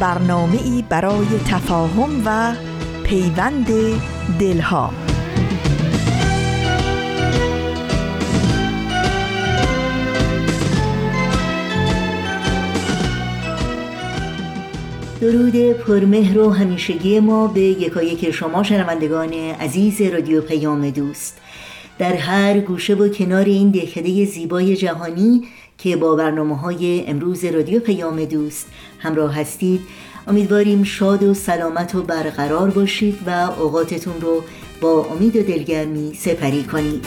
برنامه ای برای تفاهم و پیوند دلها. درود پرمهر و همیشگی ما به یکایک شما شنوندگان عزیز رادیو پیام دوست. در هر گوشه و کنار این دهکده زیبای جهانی که با برنامه های امروز رادیو پیام دوست همراه هستید. امیدواریم شاد و سلامت و برقرار باشید و اوقاتتون رو با امید و دلگرمی سپری کنید.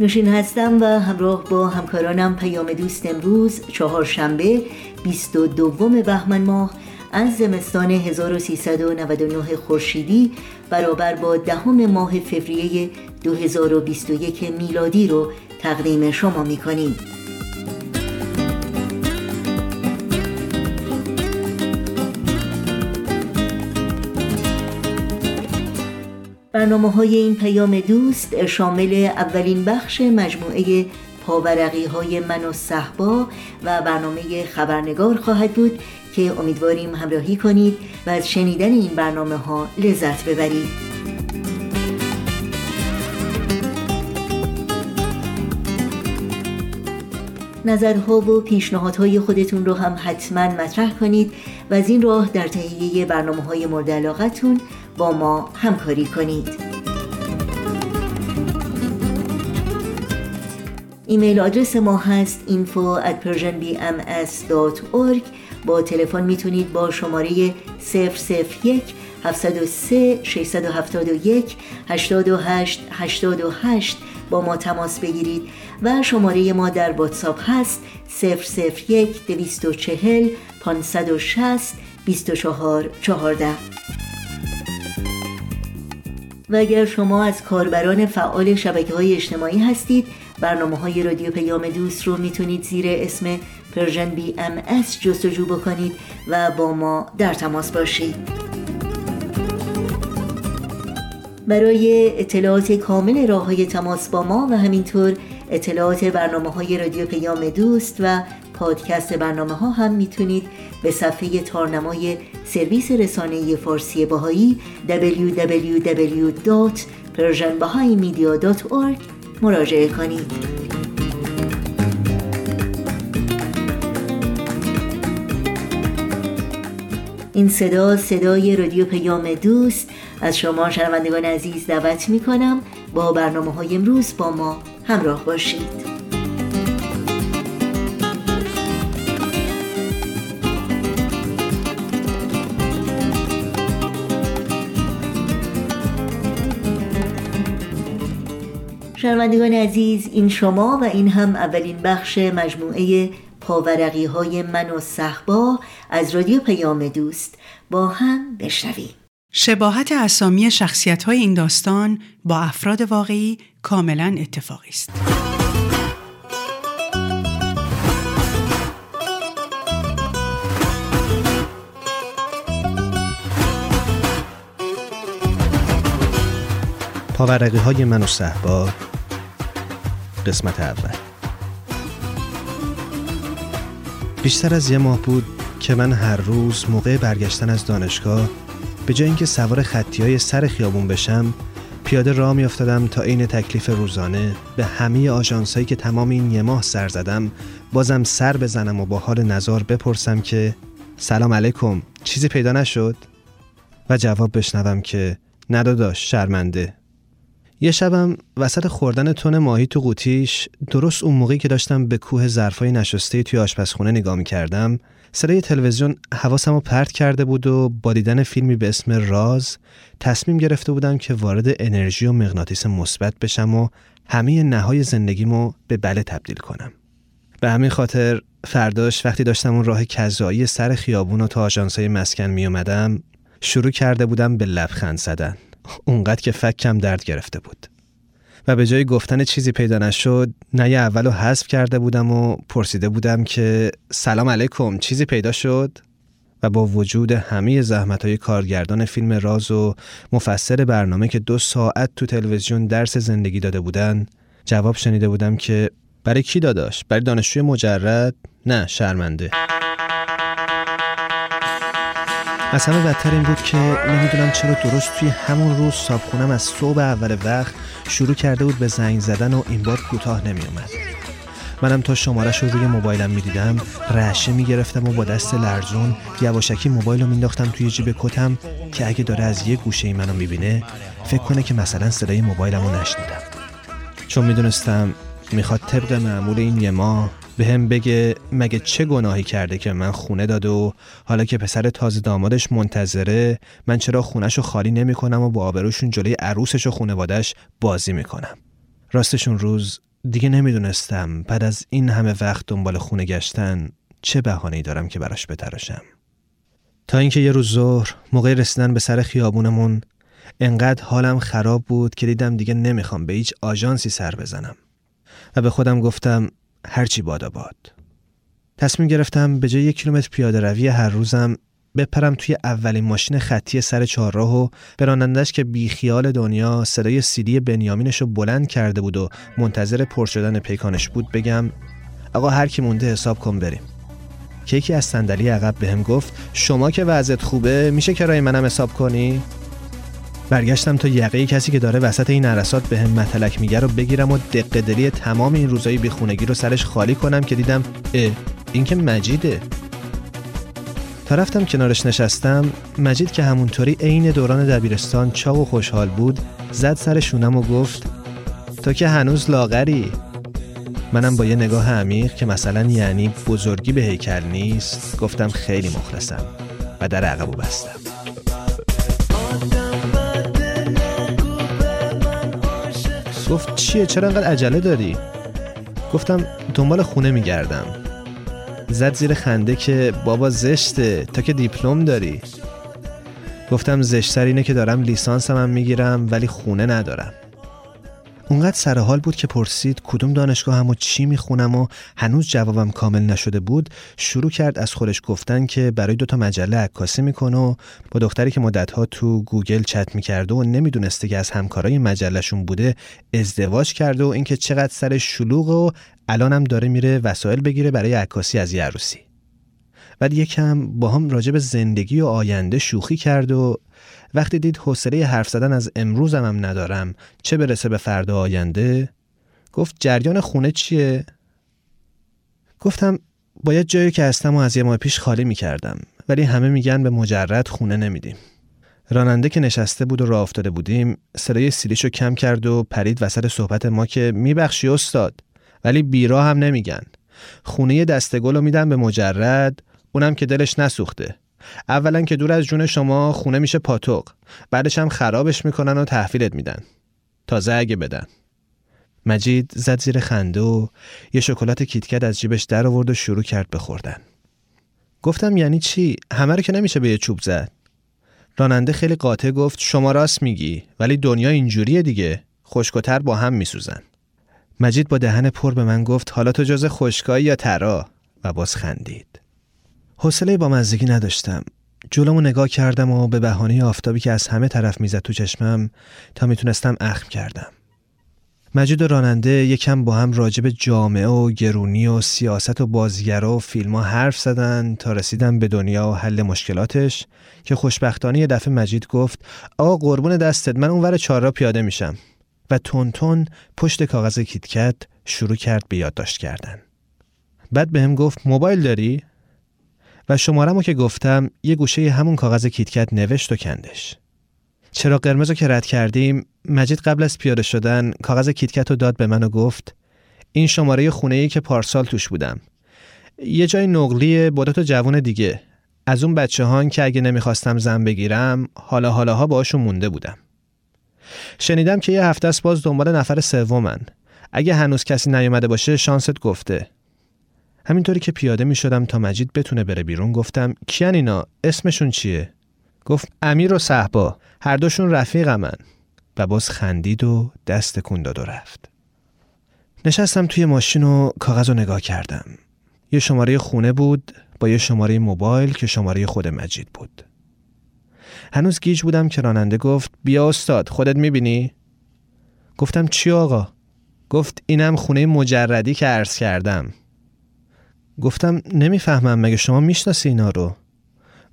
نوشین هستم و همراه با همکارانم پیام دوست امروز چهارشنبه 22 بهمن ماه از زمستان 1399 خورشیدی برابر با دهم ماه فوریه 2021 میلادی رو تقدیم شما می کنیم. برنامه های این پیام دوست شامل اولین بخش مجموعه پاورقی های من و صحبا و برنامه خبرنگار خواهد بود که امیدواریم همراهی کنید و از شنیدن این برنامه ها لذت ببرید. نظرها و پیشنهادهای خودتون رو هم حتما مطرح کنید و از این راه در تهیه برنامه های مورد علاقتون با ما همکاری کنید. ایمیل آدرس ما هست info at persianbms.org با تلفن می‌تونید با شماره 001 703 671 828 828 با ما تماس بگیرید و شماره ما در واتساپ هست 001 240 560 24 14 و اگر شما از کاربران فعال شبکه های اجتماعی هستید برنامه های رادیو پیام دوست رو می‌تونید زیر اسم Persian BMS جستجو بکنید و با ما در تماس باشید. برای اطلاعات کامل راه های تماس با ما و همینطور اطلاعات برنامه های رادیو پیام دوست و پادکست برنامه ها هم می‌تونید به صفحه تارنمای سرویس رسانه فارسی باهایی www.persianbahaimedia.org مراجعه کنید. این صدا صدای رادیو پیام دوست. از شما شنوندگان عزیز دعوت می کنم با برنامه های امروز با ما همراه باشید. شنوندگان عزیز این شما و این هم اولین بخش مجموعه پاورقی های من و صحبا از رادیو پیام دوست با هم بشنویم شباهت اسامی شخصیت های این داستان با افراد واقعی کاملا اتفاقی است. پاورقی های من و صحبا قسمت اول. بیشتر از یه ماه بود که من هر روز موقع برگشتن از دانشگاه به جای اینکه سوار خطی های سر خیابون بشم پیاده راه میافتادم تا عین تکلیف روزانه به همه آژانسایی که تمام این یه ماه سر زدم بازم سر بزنم و با حال نظار بپرسم که سلام علیکم چیزی پیدا نشد؟ و جواب بشنوم که نداداش شرمنده. یه شبم وسط خوردن تون ماهی تو قوطیش درست اون موقعی که داشتم به کوه ظرفای نشسته توی آشپزخونه نگاه می کردم صدای تلویزیون حواسم رو پرت کرده بود و با دیدن فیلمی به اسم راز تصمیم گرفته بودم که وارد انرژی و مغناطیس مثبت بشم و همه نهای زندگیمو به بله تبدیل کنم. به همین خاطر فرداش وقتی داشتم اون راه کذایی سر خیابون و تا آژانسای مسکن می اومدم شروع کرده بودم به لبخند زدن. اونقدر که فکم درد گرفته بود. و به جای گفتن چیزی پیدا نشد نه اول رو حذف کرده بودم و پرسیده بودم که سلام علیکم چیزی پیدا شد و با وجود همه زحمت های کارگردان فیلم راز و مفسر برنامه که دو ساعت تو تلویزیون درس زندگی داده بودن جواب شنیده بودم که برای کی داداش؟ برای دانشجوی مجرد؟ نه شرمنده از همه بدتر این بود که نمی‌دونم چرا درست توی همون روز صابخونم از صبح اول وقت شروع کرده بود به زنگ زدن و این بار کوتاه نمیومد منم تا شمارش رو روی موبایلم می‌دیدم رعشه می‌گرفتم و با دست لرزون یواشکی موبایل رو مینداختم توی جیب کتم که اگه داره از یه گوشه ای منو می‌بینه فکر کنه که مثلا صدای موبایلم رو نشنیدم. چون می‌دونستم می‌خواد طبق معمول این یه ماه به هم بگه مگه چه گناهی کرده که من خونه داد و حالا که پسر تازه دامادش منتظره من چرا خونش رو خالی نمی کنم و با آبروشون جلوی عروسش و خونوادش بازی می‌کنم؟ راستشون روز دیگه نمی‌دونستم بعد از این همه وقت دنبال خونه گشتن چه بهانه‌ای دارم که براش بتراشم. تا اینکه یه روز ظهر موقع رسیدن به سر خیابونمون انقدر حالم خراب بود که دیدم دیگه نمی‌خوام به هیچ آژانسی سر بزنم. و به خودم گفتم هرچی بادا باد. تصمیم گرفتم به جای یک کیلومتر پیاده روی هر روزم بپرم توی اولین ماشین خطی سر چهارراه و به رانندش که بیخیال دنیا صدای سیدی بنیامینش رو بلند کرده بود و منتظر پر شدن پیکانش بود بگم آقا هر کی مونده حساب کن بریم. که یکی از صندلی عقب بهم گفت شما که وضعت خوبه میشه کرای منم حساب کنی؟ برگشتم تا یقه کسی که داره وسط این عرصات به هم متلک میگه رو بگیرم و دقه دلی تمام این روزای بیخونگی رو سرش خالی کنم که دیدم اه این که مجیده. تا رفتم کنارش نشستم مجید که همونطوری عین دوران دبیرستان چاق و خوشحال بود زد سر شونم و گفت تو که هنوز لاغری. منم با یه نگاه عمیق که مثلا یعنی بزرگی به هیکل نیست گفتم خیلی مخلصم و در عقبو بستم. گفت چیه؟ چرا انقدر عجله داری؟ گفتم دنبال خونه میگردم. زد زیر خنده که بابا زشته تا که دیپلم داری. گفتم زشتر اینه که دارم لیسانسم هم می‌گیرم ولی خونه ندارم. اونقدر سر حال بود که پرسید کدوم دانشگاه هم و چی می‌خونم و هنوز جوابم کامل نشده بود شروع کرد از خودش گفتن که برای دوتا مجله عکاسی می‌کنه و با دختری که مدتها تو گوگل چت می‌کرده و نمی‌دونسته که از همکارای مجلهشون بوده ازدواج کرده و اینکه چقدر سر شلوغ و الانم داره میره وسایل بگیره برای عکاسی از یه عروسی. بعد یکم با هم راجع به زندگی و آینده شوخی کرد و وقتی دید حوصله حرف زدن از امروزم هم ندارم چه برسه به فردا آینده؟ گفت جریان خونه چیه؟ گفتم باید جایی که هستم و از یه ماه پیش خالی می کردم ولی همه میگن به مجرد خونه نمیدیم. راننده که نشسته بود و راه افتاده بودیم صدای سیلیشو کم کرد و پرید وسط صحبت ما که میبخشی استاد ولی بیرا هم نمیگن. خونه دستگل رو میدن به مجرد اونم که دلش نسوخته. اولا که دور از جون شما خونه میشه پاتوق. بعدش هم خرابش می‌کنن و تحویلت میدن. تازه اگه بدن. مجید زد زیر خنده و یه شکلات کیتکت از جیبش در آورد و شروع کرد بخوردن گفتم یعنی چی؟ همه رو که نمیشه به یه چوب زد. راننده خیلی قاطع گفت شما راست میگی ولی دنیا اینجوریه دیگه. خشکتر با هم میسوزن. مجید با دهن پر به من گفت حالا تو جز خشکایی یا ترا و باز خندید. حوصله با مزدگی نداشتم. جلومو نگاه کردم و به بهانه آفتابی که از همه طرف می‌زد تو چشمم تا می‌تونستم اخم کردم. مجید و راننده یکم با هم راجب جامعه و گرونی و سیاست و بازیگرا و فیلم ها حرف زدن تا رسیدم به دنیا و حل مشکلاتش که خوشبختانه یه دفعه مجید گفت آقا قربون دستت من اونور چهار پیاده میشم. و تون پشت کاغذ کیتکت شروع کرد به یادداشت کردن. بعد بهم گفت موبایل داری؟ و شمارمو که گفتم یه گوشه همون کاغذ KitKat نوشت و کندش. چراغ قرمز رو که رد کردیم مجید قبل از پیاده شدن کاغذ KitKat رو داد به من و گفت این شماره خونه ای که پارسال توش بودم. یه جای نقلی با تا جوون دیگه از اون بچه هان که اگه نمی‌خواستم زن بگیرم حالا حالاها باشون مونده بودم شنیدم که یه هفته است باز دنبال نفر سومن اگه هنوز کسی نیومده باشه شانست گفته همینطوری که پیاده می شدم تا مجید بتونه بره بیرون گفتم کیان اینا؟ اسمشون چیه؟ گفت امیر و صحبا هر دوشون رفیقمن. و باز خندید و دست کن داد و رفت. نشستم توی ماشین و کاغذ رو نگاه کردم. یه شماره خونه بود با یه شماره موبایل که شماره خود مجید بود. هنوز گیج بودم که راننده گفت بیا استاد خودت می‌بینی؟ گفتم چی آقا؟ گفت اینم خونه مجردی که عرض کردم. گفتم نمی‌فهمم مگه شما می‌شناسی اینا رو؟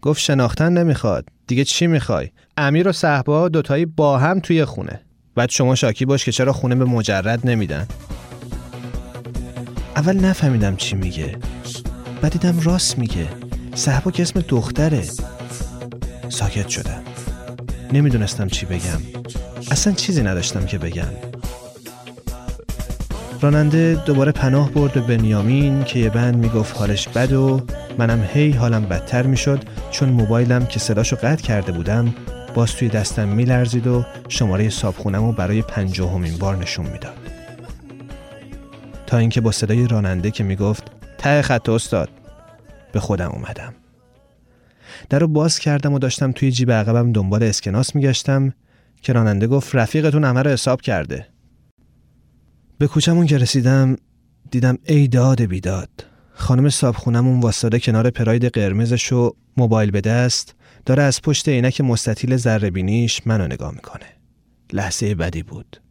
گفت شناختن نمی‌خواد. دیگه چی می‌خوای؟ امیر و صحبا دوتایی با هم توی خونه. بعد شما شاکی باش که چرا خونه به مجرد نمیدن. اول نفهمیدم چی میگه. بعد دیدم راست میگه. صحبا که اسم دختره. ساکت شدم. نمی‌دونستم چی بگم. اصلا چیزی نداشتم که بگم. راننده دوباره پناه برد به بنیامین که یه بند می‌گفت حالش بد و منم هی حالم بدتر می‌شد چون موبایلم که صداشو قطع کرده بودم باز توی دستم میلرزید و شماره صابخونم رو برای پنجاهمین بار نشون می‌داد. تا اینکه با صدای راننده که می‌گفت ته خط استاد به خودم اومدم. در رو باز کردم و داشتم توی جیب عقبم دنبال اسکناس میگشتم که راننده گفت رفیقتون همه رو حساب کرده. به کوچمون که رسیدم دیدم ای داد بیداد. خانم صابخونمون واسطه کنار پراید قرمزش و موبایل به دست داره از پشت عینک مستطیل ذره منو نگاه می‌کنه. لحظه بدی بود.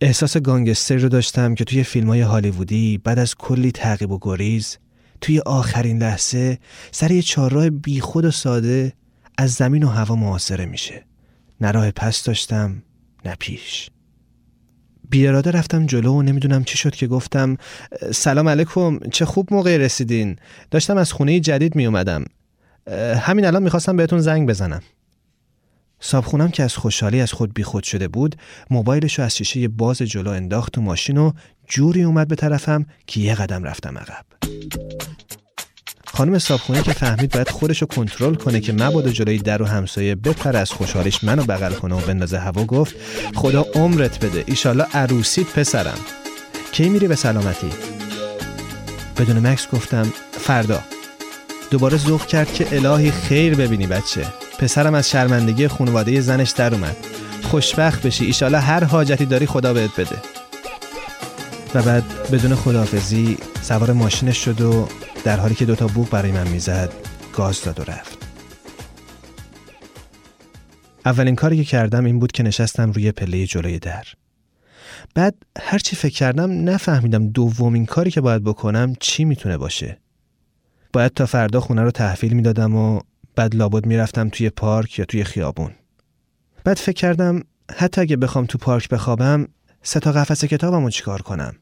احساس گانگستر رو داشتم که توی فیلم های هالیوودی بعد از کلی تعقیب و گریز توی آخرین لحظه سر یه چهارراه بیخود و ساده از زمین و هوا محاصره میشه. نه راه پس داشتم نه پیش. بیاراده رفتم جلو و نمی‌دونم چی شد که گفتم سلام علیکم چه خوب موقع رسیدین. داشتم از خونه جدید می اومدم همین الان می‌خواستم بهتون زنگ بزنم. صابخونم که از خوشحالی از خود بیخود شده بود موبایلش رو از شیشه باز جلو انداخت تو ماشین و جوری اومد به طرفم که یه قدم رفتم عقب. خانم صابخونه که فهمید باید خودش رو کنترل کنه که مبادا جلوی در و همسایه بپر از خوشحالیش منو بغل کنه و بندازه هوا گفت خدا عمرت بده ایشالله عروسیت پسرم. کی میری به سلامتی؟ بدون مکس گفتم فردا. دوباره ذوق کرد که الهی خیر ببینی بچه. پسرم از شرمندگی خانواده زنش در اومد. خوشبخت بشی ایشالا هر حاجتی داری خدا بهت بده. و بعد بدون خداحافظی سوار ماشینش شد و در حالی که دوتا بوق برای من می‌زد گاز داد و رفت. اولین کاری که کردم این بود که نشستم روی پله جلوی در. بعد هرچی فکر کردم نفهمیدم دومین کاری که باید بکنم چی می‌تونه باشه. باید تا فردا خونه رو تحویل می‌دادم و بعد لابد می‌رفتم توی پارک یا توی خیابون. بعد فکر کردم حتی اگه بخوام تو پارک بخوابم سه تا قفس کتابم رو چیکار کنم؟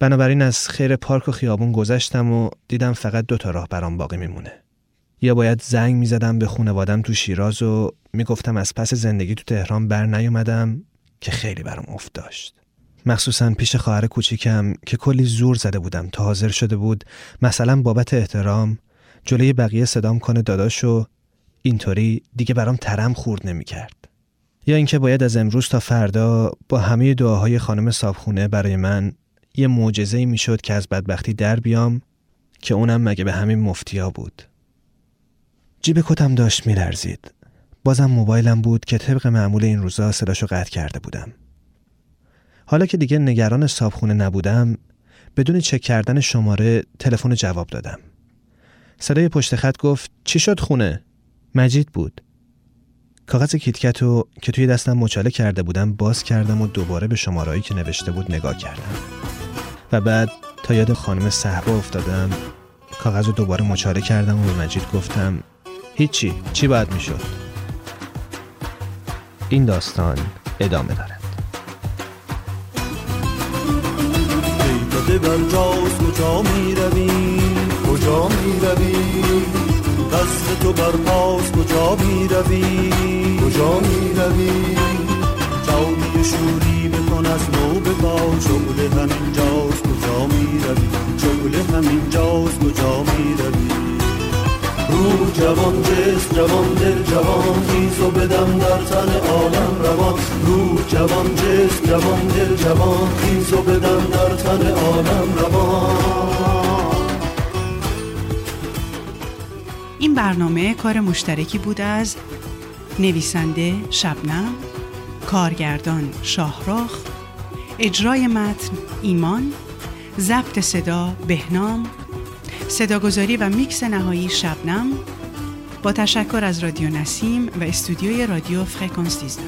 بنابراین از خیر پارک و خیابون گذشتم و دیدم فقط دو تا راه برام باقی میمونه یا باید زنگ می‌زدم به خونوادم تو شیراز و می‌گفتم از پس زندگی تو تهران بر نیومدم که خیلی برام افت داشت مخصوصا پیش خواهر کوچیکم که کلی زور زده بودم تا حاضر شده بود مثلا بابت احترام جلوی بقیه صدام کنه داداش و اینطوری دیگه برام ترم خورد نمی‌کرد. یا اینکه باید از امروز تا فردا با همه دعاهای خانم صابخونه برای من یه معجزه می‌شد که از بدبختی در بیام که اونم مگه به همین مفتیا بود. جیب کتم داشت میلرزید. بازم موبایلم بود که طبق معمول این روزا صداشو قطع کرده بودم. حالا که دیگه نگران صابخونه نبودم بدون چک کردن شماره تلفن جواب دادم. صدای پشت خط گفت چی شد خونه؟ مجید بود. کاغذ کیتکت رو که توی دستم مچاله کرده بودم باز کردم و دوباره به شمارهایی که نوشته بود نگاه کردم. و بعد تا یاد خانم صحبا افتادم کاغذ رو دوباره مچاله کردم و به مجید گفتم هیچی چی باید می‌شد؟ این داستان ادامه دارد. کجا می کجا می روی دست تو بر پاس کجا می روی کجا می روی جامی شوری جان از نو به با. شغل همین جاز کجا می روی شغل همین جاز کجا می روی رو جوان جس جوان دل جوان خیز و بدم در تن عالم روان. رو جوان جس جوان دل جوان خیز و بدم در تن عالم روان. این برنامه کار مشترکی بود از نویسنده شبنم کارگردان شاهراخ اجرای متن ایمان ضبط صدا بهنام صداگذاری و میکس نهایی شبنم با تشکر از رادیو نسیم و استودیوی رادیو فرکانس 13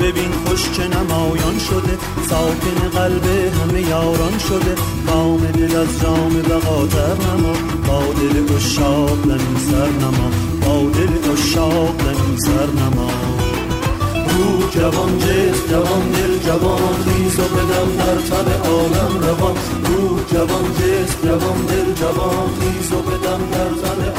ببین خوش که نمایان شده. ساکن قلب همه یاران شده. کام دل از جام بقاتر نما. با دل اشاق دمی سر نما. با دل اشاق دمی سر نما. روح جوان جس جوان دل جوان. خیز و بدم در تب عالم روان روح جوان جس جوان دل جوان. خیز و بدم در تب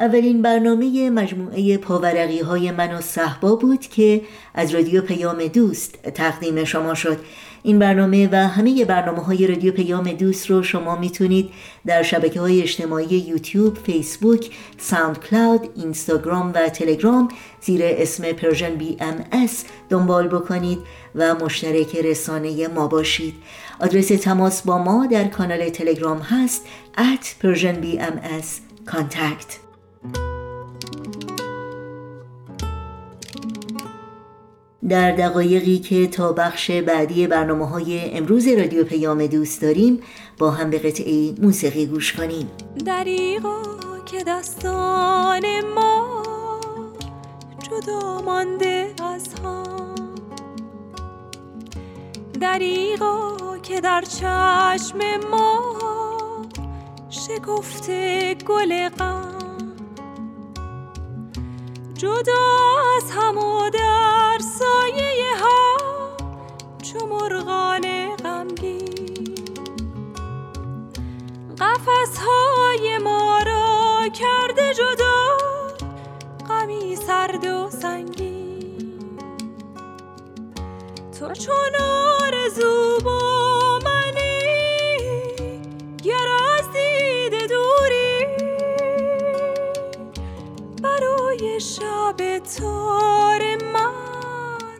اولین برنامه مجموعه پاورقی های من و صهبا بود که از رادیو پیام دوست تقدیم شما شد. این برنامه و همه برنامه های رادیو پیام دوست رو شما می‌تونید در شبکه های اجتماعی یوتیوب، فیسبوک، SoundCloud، اینستاگرام و تلگرام زیر اسم Persian BMS دنبال بکنید و مشترک رسانه ما باشید. آدرس تماس با ما در کانال تلگرام هست at Persian BMS contact در دقایقی که تا بخش بعدی برنامه های امروز رادیو پیام دوست داریم با هم به قطعه موسیقی گوش کنیم. دریغا که دستان ما جدا مانده از هم دریغا که در چشم ما شکفته گل غم. جدا از هم و در سایه ها چو مرغان غمگین. قفس های ما را کرده جدا غمی سرد و سنگین. تو چون آرزو شب تار من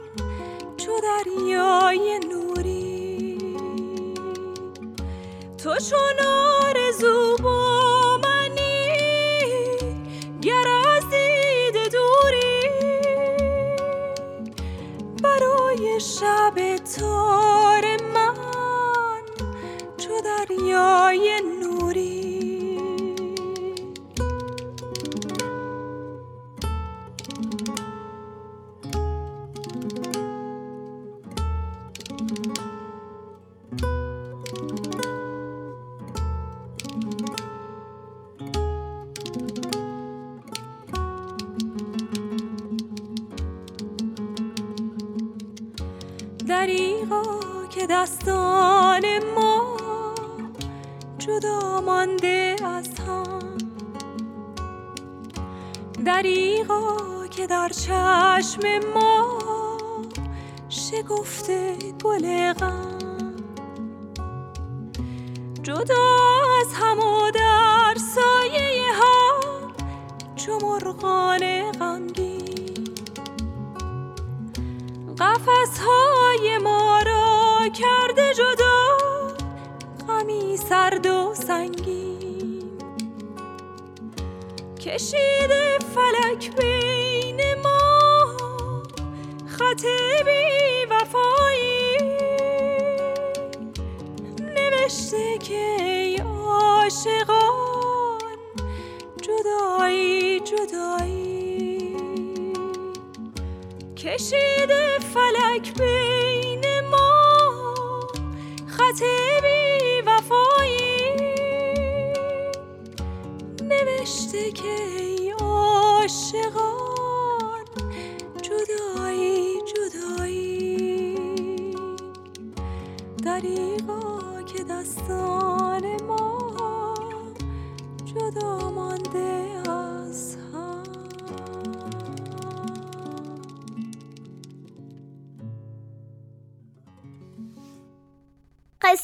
چو دریای نوری. تو چون آرزو با منی گر از دید دوری. برای شب تار من چو دریای نوری دستان ما جدا مانده از هم. دریغا که در چشم ما شکفته گل غم. جدا از هم و در سایه ها چو غمگین کرده جدا غمی سرد و سنگین. کشیده فلک بین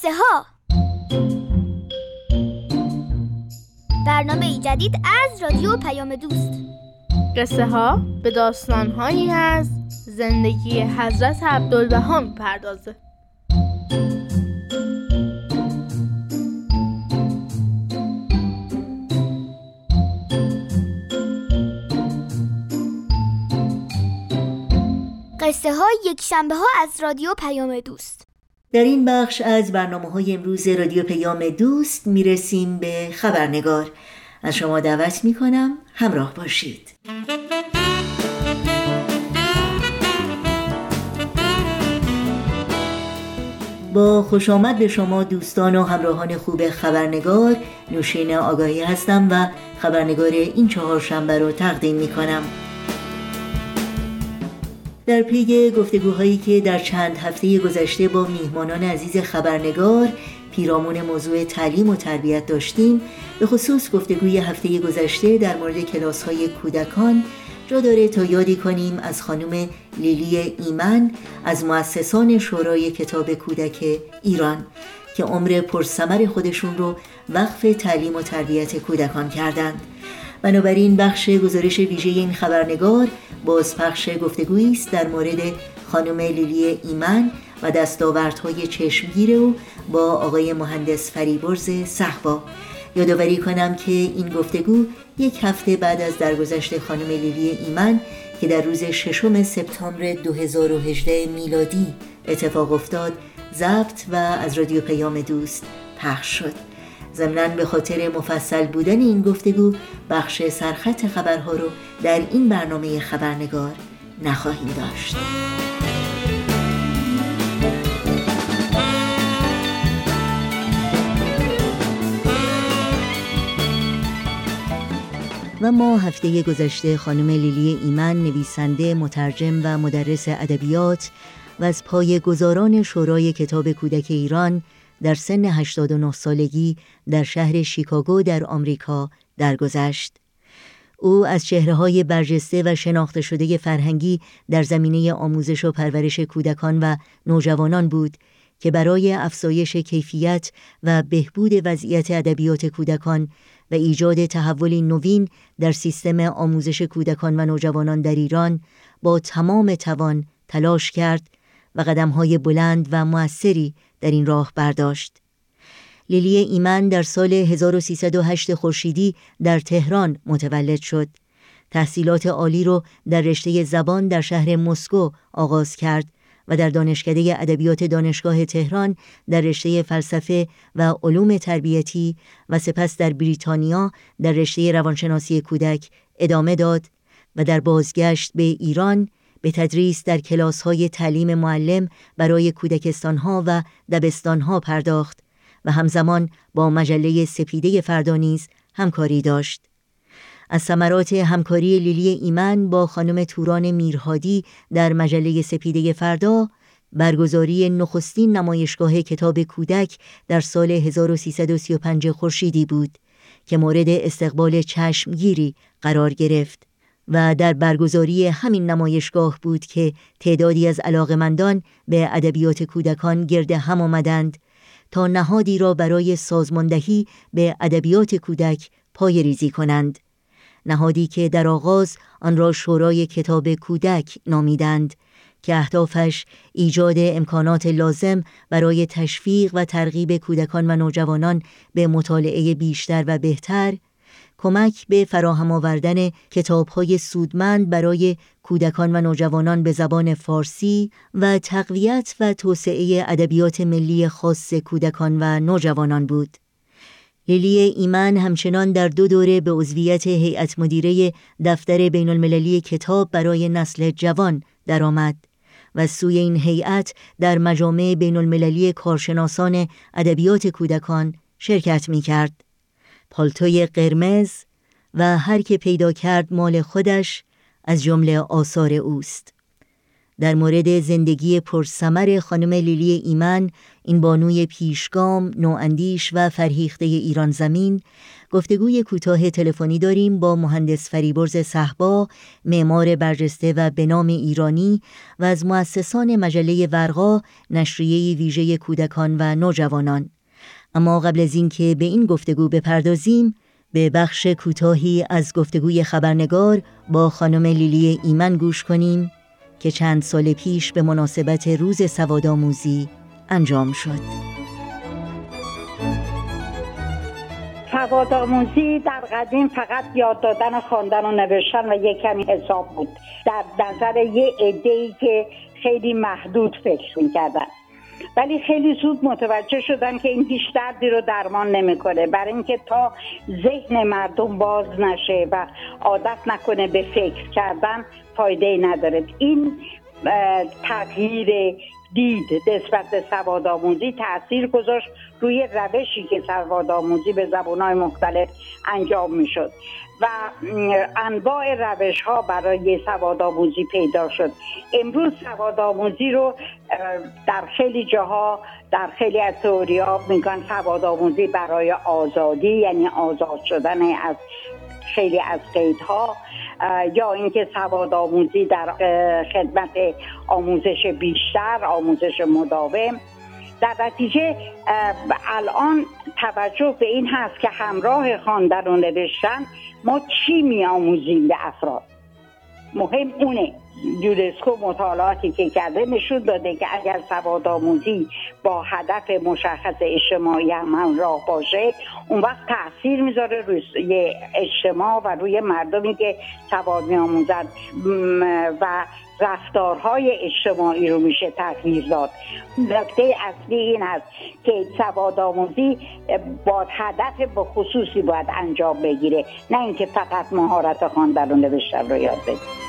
قصه ها برنامه جدید از رادیو پیام دوست. قصه ها به داستان هایی از زندگی حضرت عبدالبها پردازه قصه ها یک شنبه ها از رادیو پیام دوست. در این بخش از برنامه های امروز رادیو پیام دوست می‌رسیم به خبرنگار از شما دعوت می‌کنم همراه باشید با خوش آمد به شما دوستان و همراهان خوب خبرنگار نوشین آگاهی هستم و خبرنگار این چهار شنبه رو تقدیم می کنم. در پی گفتگوهایی که در چند هفته گذشته با میهمانان عزیز خبرنگار پیرامون موضوع تعلیم و تربیت داشتیم به خصوص گفتگوی هفته گذشته در مورد کلاس های کودکان جا داره تا یادی کنیم از خانم لیلی ایمن از مؤسسان شورای کتاب کودک ایران که عمر پرسمر خودشون رو وقف تعلیم و تربیت کودکان کردند. بنابراین بخش گزارش ویژه این خبرنگار بازپخش گفتگویی است در مورد خانم لیلی ایمن و دستاوردهای چشمگیر او با آقای مهندس فریبرز صحبا یادآوری کنم که این گفتگو یک هفته بعد از درگذشت خانم لیلی ایمن که در روز ششم سپتامبر 2018 میلادی اتفاق افتاد ضبط و از رادیو پیام دوست پخش شد. ضمنا به خاطر مفصل بودن این گفتگو بخش سرخط خبرها رو در این برنامه خبرنگار نخواهیم داشت. و ما هفته گذشته خانم لیلی ایمن نویسنده مترجم و مدرس ادبیات و از پای گذاران شورای کتاب کودک ایران در سن 89 سالگی در شهر شیکاگو در آمریکا درگذشت. او از چهره های برجسته و شناخته شده فرهنگی در زمینه آموزش و پرورش کودکان و نوجوانان بود که برای افزایش کیفیت و بهبود وضعیت ادبیات کودکان و ایجاد تحولی نوین در سیستم آموزش کودکان و نوجوانان در ایران با تمام توان تلاش کرد و قدمهای بلند و موثری در این راه برداشت. لیلی ایمن در سال 1308 خورشیدی در تهران متولد شد. تحصیلات عالی را در رشته زبان در شهر مسکو آغاز کرد و در دانشکده ادبیات دانشگاه تهران در رشته فلسفه و علوم تربیتی و سپس در بریتانیا در رشته روانشناسی کودک ادامه داد و در بازگشت به ایران به تدریس در کلاس های تعلیم معلم برای کودکستانها و دبستانها پرداخت و همزمان با مجله سپیده فردانیز همکاری داشت. از ثمرات همکاری لیلی ایمن با خانم توران میرهادی در مجله سپیده فردا برگزاری نخستین نمایشگاه کتاب کودک در سال 1335 خورشیدی بود که مورد استقبال چشمگیری قرار گرفت و در برگزاری همین نمایشگاه بود که تعدادی از علاقمندان به ادبیات کودکان گرد هم آمدند تا نهادی را برای سازماندهی به ادبیات کودک پای ریزی کنند. نهادی که در آغاز آن را شورای کتاب کودک نامیدند که اهدافش ایجاد امکانات لازم برای تشویق و ترغیب کودکان و نوجوانان به مطالعه بیشتر و بهتر کمک به فراهم آوردن کتابهای سودمند برای کودکان و نوجوانان به زبان فارسی و تقویت و توسعه ادبیات ملی خاص کودکان و نوجوانان بود. لیلی ایمن همچنان در دو دوره به عضویت هیئت مدیره دفتر بین المللی کتاب برای نسل جوان درآمد و سوی این هیئت در مجامع بین المللی کارشناسان ادبیات کودکان شرکت می کرد. پالتوی قرمز و هر که پیدا کرد مال خودش از جمله آثار اوست. در مورد زندگی پرسمر خانم لیلی ایمن این بانوی پیشگام، نواندیش و فرهیخته ایران زمین گفتگوی کوتاه تلفنی داریم با مهندس فریبرز صحبا معمار برجسته و به نام ایرانی و از مؤسسان مجله ورقا نشریه ویژه کودکان و نوجوانان اما قبل از اینکه به این گفتگو بپردازیم به بخش کوتاهی از گفتگوی خبرنگار با خانم لیلی ایمن گوش کنیم که چند سال پیش به مناسبت روز سوادآموزی انجام شد. سوادآموزی در قدیم فقط یاد دادن خواندن و نوشتن و یک کمی حساب بود در نظر یه ای که خیلی محدود فکر می‌کردن ولی خیلی زود متوجه شدن که این هیچ دردی رو درمان نمی‌کنه. برای اینکه تا ذهن مردم باز نشه و عادت نکنه به فکر کردن فایده ای نداره. این تغییر دید نسبت به سواد آموزی تاثیر گذاشت روی روشی که سواد آموزی به زبانهای مختلف انجام می‌شد. و انواع روش ها برای سواد آموزی پیدا شد. امروز سواد آموزی رو در خیلی جاها در خیلی از تئوریا میگن سواد آموزی برای آزادی یعنی آزاد شدن از خیلی از قیدها یا اینکه سواد آموزی در خدمت آموزش بیشتر آموزش مداوم. در نتیجه الان توجه به این هست که همراه خواندن و نوشتن ما چی می آموزیم به افراد؟ مهم اونه. یونسکو مطالعاتی که کرده نشون داده که اگر سواد آموزی با هدف مشخص اجتماعی هم راه باشه اون وقت تاثیر می‌ذاره روی اجتماع و روی مردمی که سواد می آموزن و رفتارهای اجتماعی رو میشه تغییر داد. نکته اصلی این است که سواد آموزی با هدف به خصوصی باید انجام بگیره. نه اینکه فقط مهارت خواندن و نوشتن رو یاد بگیره.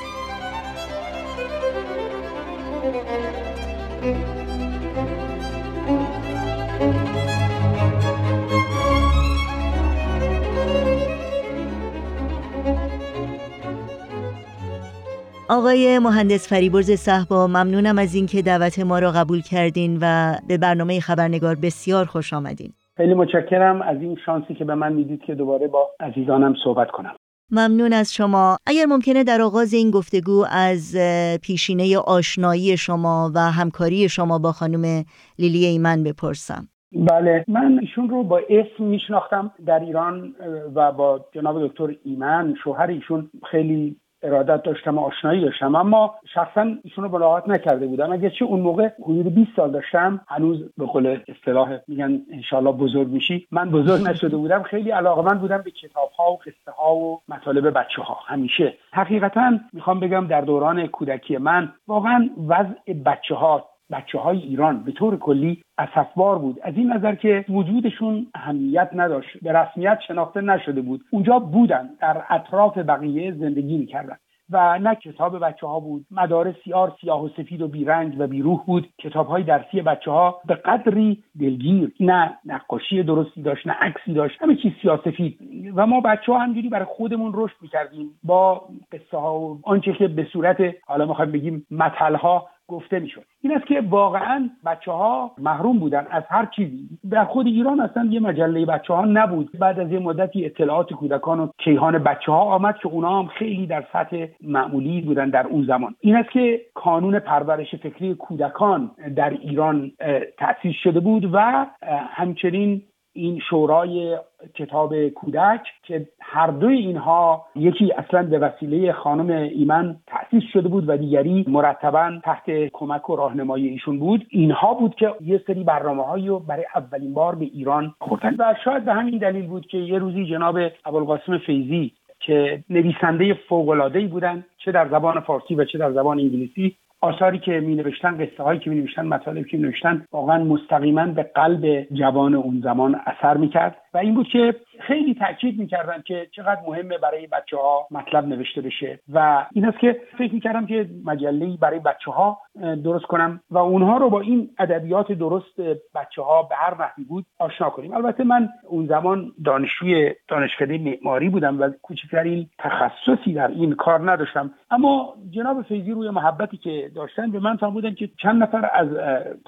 آقای مهندس فریبرز صحبا ممنونم از اینکه دعوت ما را قبول کردین و به برنامه خبرنگار بسیار خوش آمدین. خیلی متشکرم از این شانسی که به من می‌دید که دوباره با عزیزانم صحبت کنم. ممنون از شما. اگر ممکنه در آغاز این گفتگو از پیشینه آشنایی شما و همکاری شما با خانم لیلی ایمن بپرسم. بله من ایشون رو با اسم میشناختم. در ایران و با جناب دکتر ایمن شوهر ایشون خیلی ارادت داشتم آشنایی داشتم. اما شخصا ایشون رو ملاقات نکرده بودم. اگر چه اون موقع حدود 20 سال داشتم هنوز به قول اصطلاح میگن انشالله بزرگ میشی. من بزرگ نشده بودم. خیلی علاقه من بودم به کتاب ها و قصه ها و مطالب بچه ها همیشه. حقیقتا می‌خوام بگم در دوران کودکی من واقعا وضع بچه ها بچه های ایران به طور کلی اسفبار بود. از این نظر که وجودشون اهمیت نداشت. به رسمیت شناخته نشده بود. اونجا بودن. در اطراف بقیه زندگی می‌کردن. و نه کتاب بچه ها بود. مدارس سیار سیاه و سفید و بیرنگ و بیروح بود. کتاب های درسی بچه ها به قدری دلگیر. نه نقاشی درستی داشت نه عکسی داشت. همه چیز سفید. و ما بچه ها همجوری برای خودمون رشد می‌کردیم. با قصه ها و آنچه که به صورت حالا می‌خوایم بگیم متل ها گفته می‌شد. این است که واقعا بچه ها محروم بودن از هر چیزی. در خود ایران اصلا یه مجله بچه ها نبود. بعد از یه مدتی اطلاعات کودکان و کیهان بچه ها آمد که اونا هم خیلی در سطح معمولی بودن در اون زمان. این است که کانون پرورش فکری کودکان در ایران تأسیس شده بود و همچنین این شورای کتاب کودک که هر دوی اینها یکی اصلا به وسیله خانم ایمن تأسیس شده بود و دیگری مرتبا تحت کمک و راهنمایی ایشون بود. اینها بود که یه سری برنامه هایی رو برای اولین بار به ایران خوردن. و شاید به همین دلیل بود که یه روزی جناب ابوالقاسم فیزی که نویسنده فوق‌العاده‌ای بودن چه در زبان فارسی و چه در زبان انگلیسی آثاری که می نوشتن قصه هایی که می نوشتن مطالبی که می نوشتن واقعا مستقیما به قلب جوان اون زمان اثر می کرد و این بود که خیلی تاکید می‌کردن که چقدر مهمه برای بچه ها مطلب نوشته بشه. و این است که فکر می‌کردم که مجله برای بچه ها درست کنم و اونها رو با این ادبیات درست بچه ها به هر نحوی بود آشنا کنیم. البته من اون زمان دانشجوی دانشکده معماری بودم و کوچکترین تخصصی در این کار نداشتم. اما جناب فیضی روی محبتی که داشتن به من فرمودن که چند نفر از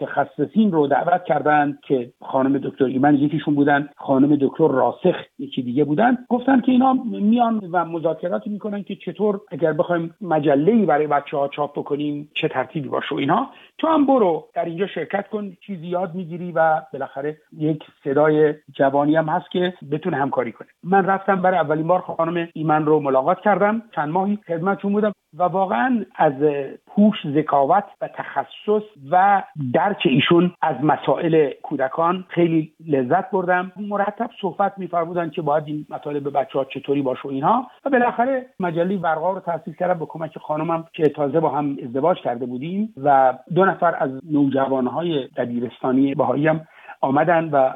متخصصین رو دعوت کردن که خانم دکتر ایمن یکیشون بودن خانم دکتر راسخ یکی دیگه بودن گفتن که اینا میان و مذاکراتی می‌کنن که چطور اگر بخوایم مجله برای بچه ها چاپ بکنیم چه ترتیبی باشه و اینها تو هم برو در اینجا شرکت کن چیزی یاد می‌گیری و بالاخره یک صدای جوانی هم هست که بتونه همکاری کنه. من رفتم برای اولین بار خانم ایمن رو ملاقات کردم. چند ماهی خدمتشون بودم. و واقعا از هوش ذکاوت و تخصص و درک ایشون از مسائل کودکان خیلی لذت بردم. مرتب صحبت میفرمودن که باید این مطالب به بچه ها چطوری باشه و اینها. و بالاخره مجله ورقا رو تاسیس کردم به کمک خانمم که تازه با هم ازدواج کرده بودیم و دو نفر از نوجوانهای دبیرستانی بهایی هم آمدن و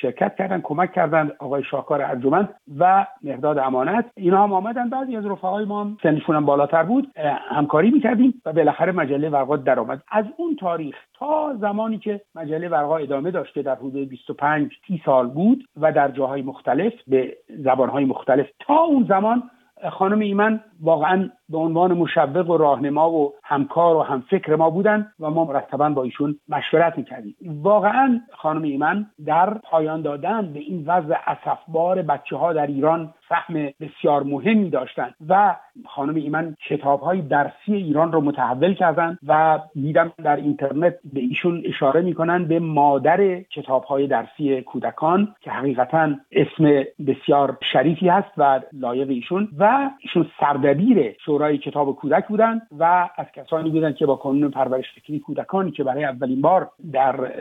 شرکت کردن کمک کردن آقای شاکار ارجمند و مقداد امانت. اینا هم آمدن. بعضی از رفقای ما هم سنشون هم بالاتر بود. همکاری می‌کردیم و بالاخره مجله ورقا درآمد. از اون تاریخ تا زمانی که مجله ورقا ادامه داشته در حدود 25 30 سال بود و در جاهای مختلف به زبانهای مختلف. تا اون زمان خانم ایمن واقعا به عنوان مشوق و راهنما و همکار و همفکر ما بودن و ما مرتبا با ایشون مشورت می‌کردیم. واقعا خانم ایمن در پایان دادن به این وضع اسفبار بچه ها در ایران فهم بسیار مهمی داشتند و خانم ایمن کتاب های درسی ایران رو متحول کردن و دیدم در اینترنت به ایشون اشاره می‌کنن به مادر کتاب های درسی کودکان که حقیقتا اسم بسیار شریفی هست و لایق ایشون و ایشون سردبیر شورای کتاب کودک بودن و از کسانی بودن که با قانون پرورش فکری کودکانی که برای اولین بار در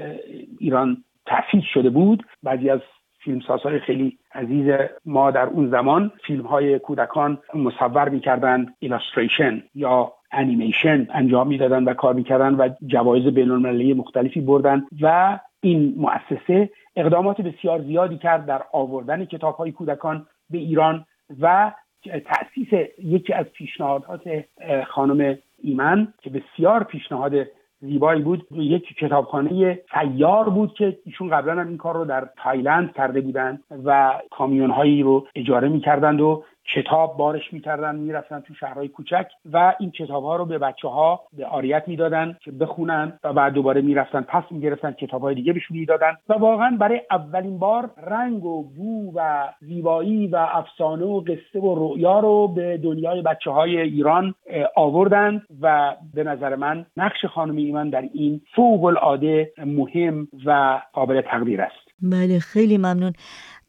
ایران تأسیس شده بود. بعضی از فیلمسازهای خیلی عزیز ما در اون زمان فیلم های کودکان مصور می‌کردن illustration یا انیمیشن انجام می‌دادن و کار می‌کردن و جوایز بین المللی مختلفی بردن و این مؤسسه اقدامات بسیار زیادی کرد در آوردن کتاب های کودکان به ایران و تاسیس یکی از پیشنهادات خانم ایمن که بسیار پیشنهاد زیبایی بود. یک کتابخانه سیار بود که ایشون قبلا هم این کار رو در تایلند کرده بودند و کامیون هایی رو اجاره می‌کردند و کتاب بارش می‌کردن می‌رفتن تو شهرهای کوچک و این کتاب ها رو به بچه ها به آریت می‌دادن که بخونن و بعد دوباره می‌رفتن پس می‌گرفتن کتاب های دیگه بهشون می‌دادن و واقعا برای اولین بار رنگ و بو و زیبایی و افسانه و قصه و رؤیا رو به دنیای بچه های ایران آوردن و به نظر من نقش خانم ایمان در این فوق العاده مهم و قابل تقدیر است. بله خیلی ممنون.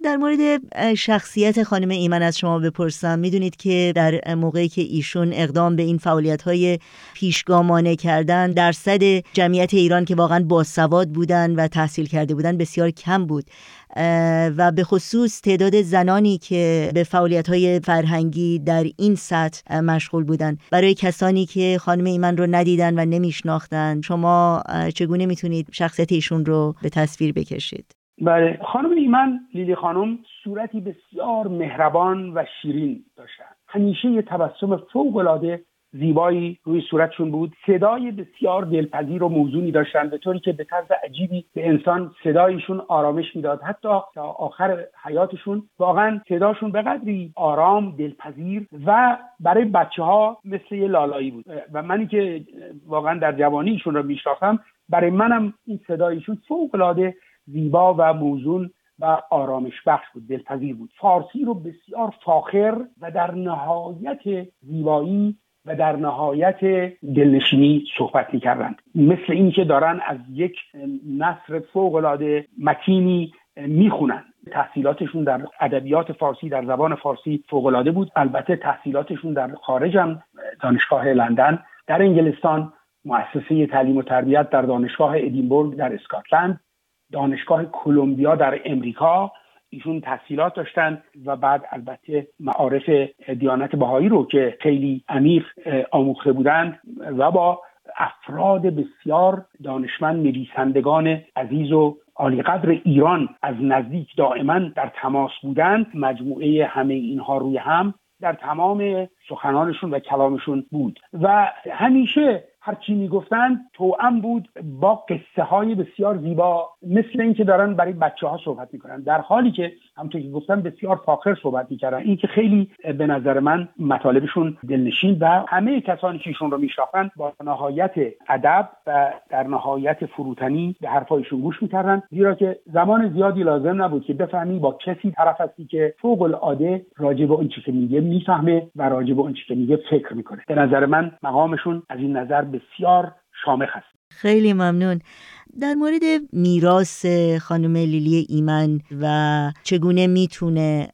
در مورد شخصیت خانم ایمن از شما بپرسم. می‌دونید که در موقعی که ایشون اقدام به این فعالیت های پیشگامانه کردن درصد جمعیت ایران که واقعا باسواد بودن و تحصیل کرده بودن بسیار کم بود. و به خصوص تعداد زنانی که به فعالیت های فرهنگی در این سطح مشغول بودن. برای کسانی که خانم ایمن رو ندیدن و نمیشناختن شما چگونه می‌تونید شخصیت ایشون رو به تصویر بکشید؟ بله. خانم ایمن لیلی خانم صورتی بسیار مهربان و شیرین داشتن. همیشه یه تبسم فوق العاده زیبایی روی صورتشون بود. صدای بسیار دلپذیر و موزونی داشتن به طوری که به طرز عجیبی به انسان صدایشون آرامش می‌داد. حتی تا آخر حیاتشون واقعا صداشون به قدری آرام دلپذیر و برای بچه ها مثل یه لالایی بود. و منی که واقعا در جوانی ایشون رو میشناختم برای منم این صدایشون فوق زیبا و موزون و آرامش بخش بود دلپذیر بود. فارسی رو بسیار فاخر و در نهایت زیبایی و در نهایت دلنشینی صحبت می‌کردند. مثل اینکه دارن از یک نصر العاده متینی می‌خونن. تحصیلاتشون در ادبیات فارسی در زبان فارسی فوق العاده بود. البته تحصیلاتشون در خارج هم دانشگاه لندن در انگلستان مؤسسه تعلیم و تربیت در دانشگاه ادینبورگ در اسکاتلند. دانشگاه کلمبیا در امریکا. ایشون تحصیلات داشتن و بعد البته معارف دیانت بهایی رو که خیلی عمیق آموخته بودند و با افراد بسیار دانشمند نویسندگان عزیز و عالی قدر ایران از نزدیک دائما در تماس بودند. مجموعه همه اینها روی هم در تمام سخنانشون و کلامشون بود. و همیشه هر چی می‌گفتن توأم بود با قصه های بسیار زیبا مثل اینکه دارن برای بچه ها صحبت می‌کنن. در حالی که همونطور که گفتم بسیار فاخر صحبت می‌کردن. این که خیلی به نظر من مطالبشون دلنشین و همه کسانی که ایشون رو میشناختن با نهایت ادب و در نهایت فروتنی به حرفایشون گوش می‌کردن. زیرا که زمان زیادی لازم نبود که بفهمی با کسی طرف هستی که فوق العاده راجع به اون که میگه می‌فهمه و راجع به اون که میگه فکر می‌کنه. به نظر من مقامشون از این نظر بسیار شامخ هست خیلی ممنون در مورد میراث خانم لیلی ایمن و چگونه می‌تونه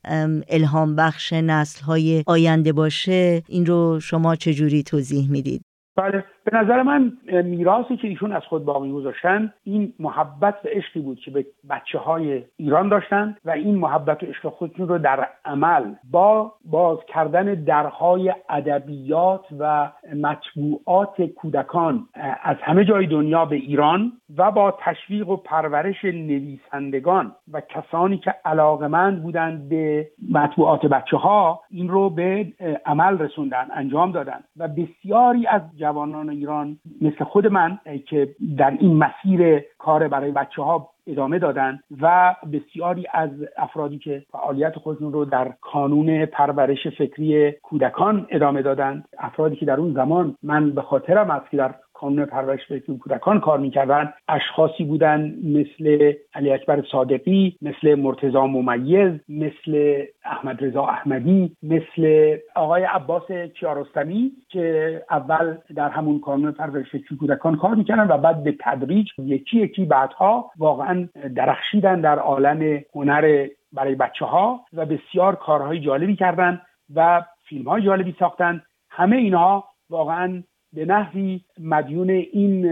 الهام بخش نسل های آینده باشه این رو شما چجوری توضیح می‌دید؟ بله. به نظر من میراثی که ایشون از خود باقی گذاشتن این محبت و عشقی بود که به بچه های ایران داشتن و این محبت و عشق خودشون رو در عمل با باز کردن درهای ادبیات و مطبوعات کودکان از همه جای دنیا به ایران و با تشویق و پرورش نویسندگان و کسانی که علاقمند بودند به مطبوعات بچه ها این رو به عمل رسوندن انجام دادن و بسیاری از جوانان ایران مثل خود من که در این مسیر کار برای بچه ها ادامه دادن و بسیاری از افرادی که فعالیت خودشون رو در کانون پرورش فکری کودکان ادامه دادن افرادی که در اون زمان من به خاطرم است که در کانون پرورش فکری کودکان کار می‌کردن. اشخاصی بودن مثل علی اکبر صادقی مثل مرتزا ممیز مثل احمد رضا احمدی مثل آقای عباس کیارستمی که اول در همون کانون پرورش کودکان کار می‌کردن و بعد به تدریج یکی یکی بعدها واقعا درخشیدن در عالم هنر برای بچه ها و بسیار کارهای جالبی کردن و فیلم های جالبی ساختن. همه اینها واقعا به نحوی مدیون این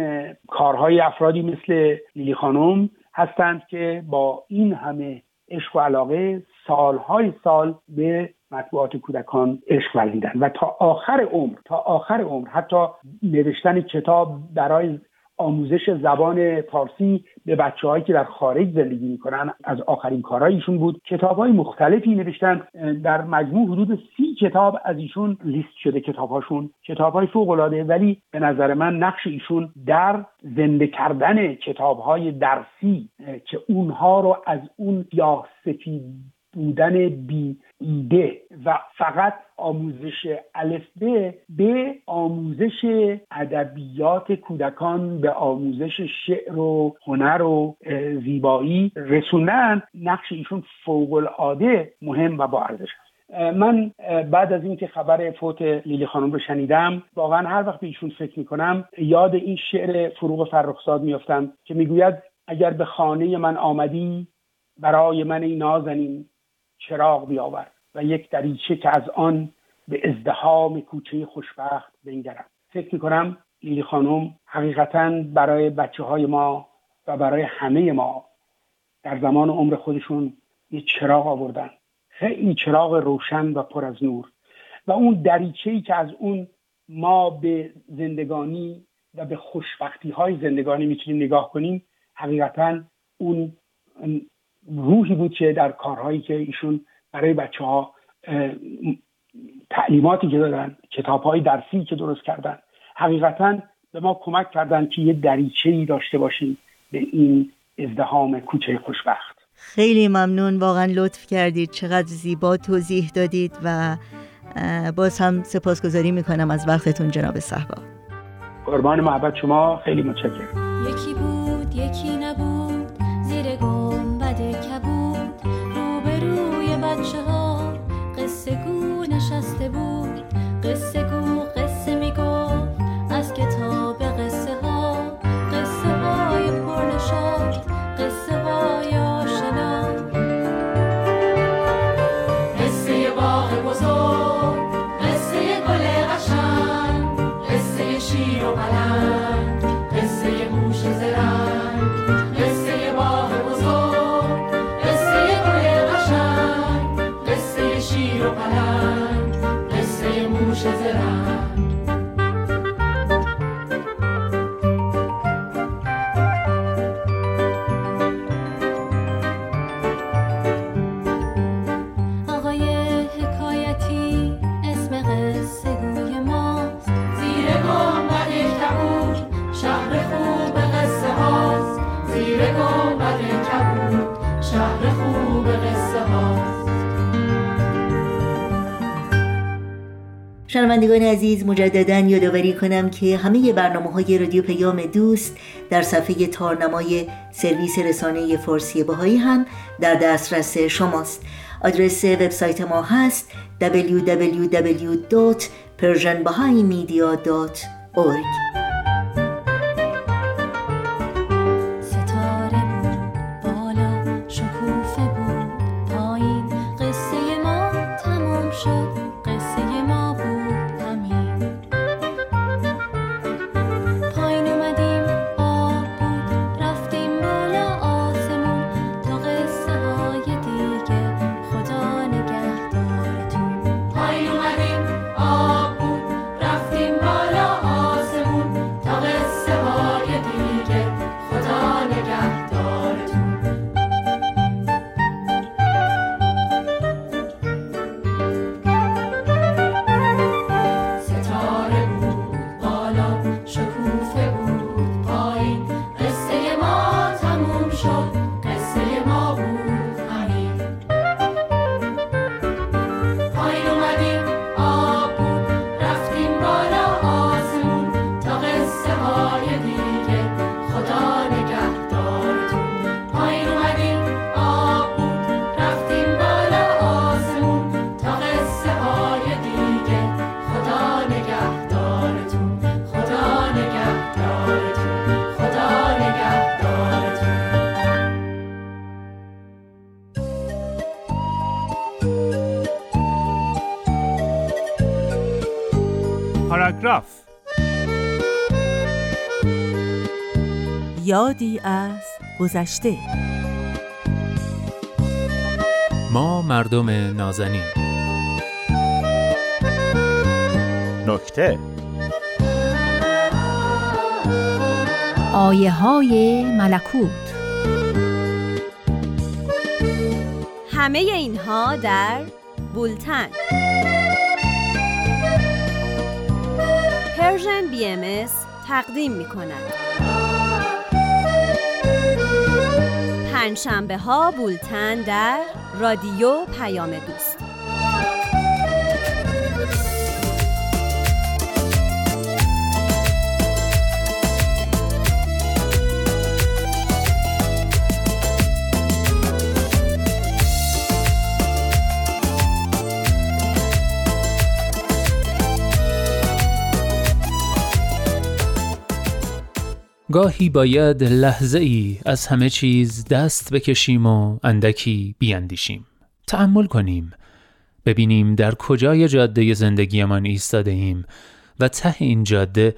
کارهای افرادی مثل لیلی خانم هستند که با این همه عشق و علاقه سالهای سال به مطبوعات کودکان عشق ورزیدن و تا آخر عمر تا آخر عمر حتی نوشتن کتاب برای آموزش زبان فارسی به بچه هایی که در خارج زندگی می‌کنن از آخرین کارهایشون بود. کتاب های مختلفی نوشتن. در مجموع حدود سی کتاب از ایشون لیست شده کتاب هاشون کتاب های فوق العاده ولی به نظر من نقش ایشون در زنده کردن کتاب های درسی که اونها رو از اون سیاه سفید بودن بی ایده و فقط آموزش الفبه به آموزش ادبیات کودکان به آموزش شعر و هنر و زیبایی رسوندن نقش ایشون فوق العاده مهم و با ارزش من بعد از اینکه خبر فوت لیلی خانم رو شنیدم واقعا هر وقت به ایشون فکر می‌کنم یاد این شعر فروغ فرخزاد میافتم که می‌گوید اگر به خانه من آمدی برای من این نازنین چراغ بیاور و یک دریچه که از آن به ازدهام کوچه خوشبخت بنگرم فکر می‌کنم لیلی خانم حقیقتا برای بچه های ما و برای همه ما در زمان عمر خودشون یه چراغ آوردن. خیلی چراغ روشن و پر از نور. و اون دریچه ای که از اون ما به زندگانی و به خوشبختی های زندگانی می‌تونیم نگاه کنیم حقیقتا اون روحی بود که در کارهایی که ایشون برای بچه ها تعلیماتی که دادن کتاب های درسی که درست کردن حقیقتا به ما کمک کردن که یه دریچه ای داشته باشیم به این ازدهام کوچه خوشبخت. خیلی ممنون. واقعا لطف کردید. چقدر زیبا توضیح دادید و باز هم سپاسگزاری می‌کنم از وقتتون جناب صحبا. قربان محبت شما. خیلی متشکرم. یکی بود یکی قصه گو نشسته بود قصه گو شنوندگان عزیز مجددا یادآوری کنم که همه برنامه های رادیو پیام دوست در صفحه تارنمای سرویس رسانه فارسی باهایی هم در دسترس شماست. آدرس وبسایت ما هست www.persianbahaimedia.org یادی از گذشته. ما مردم نازنین. نکته. آیه های ملکوت. همه اینها در بولتن. پرژن بی ام تقدیم می کند. پنجشنبه ها بولتن در رادیو پیام دوست. گاهی باید لحظه ای از همه چیز دست بکشیم و اندکی بیاندیشیم. تأمل کنیم. ببینیم در کجای جاده زندگیمان ایستاده ایم و ته این جاده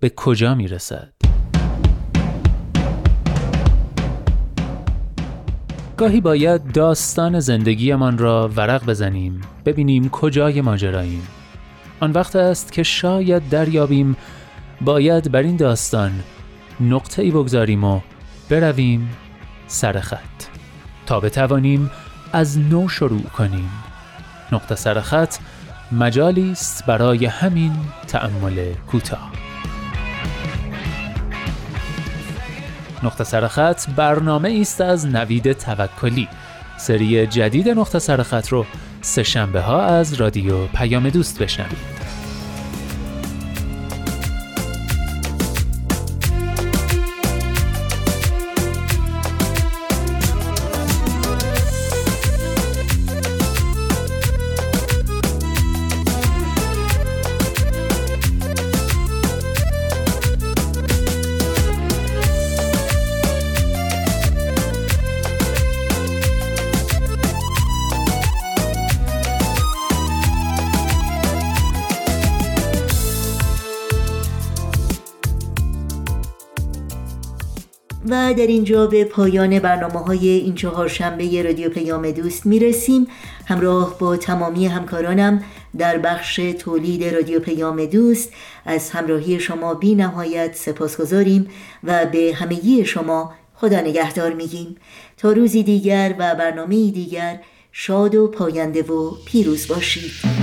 به کجا می رسد. گاهی باید داستان زندگیمان را ورق بزنیم ببینیم کجای ماجراییم آن وقت است که شاید دریابیم باید بر این داستان نقطه ای بگذاریم و برویم سر خط. تا بتوانیم از نو شروع کنیم. نقطه سر خط مجالی است برای همین تأمل کوتاه. نقطه سر خط برنامه است از نوید توکلی. سری جدید نقطه سر خط رو سه شنبه ها از رادیو پیام دوست بشنوید. در اینجا به پایان برنامه های این چهار شنبه رادیو پیام دوست می‌رسیم. همراه با تمامی همکارانم در بخش تولید رادیو پیام دوست از همراهی شما بی نهایت سپاس گذاریم و به همگی شما خدا نگهدار میگیم. تا روزی دیگر و برنامه دیگر شاد و پاینده و پیروز باشید.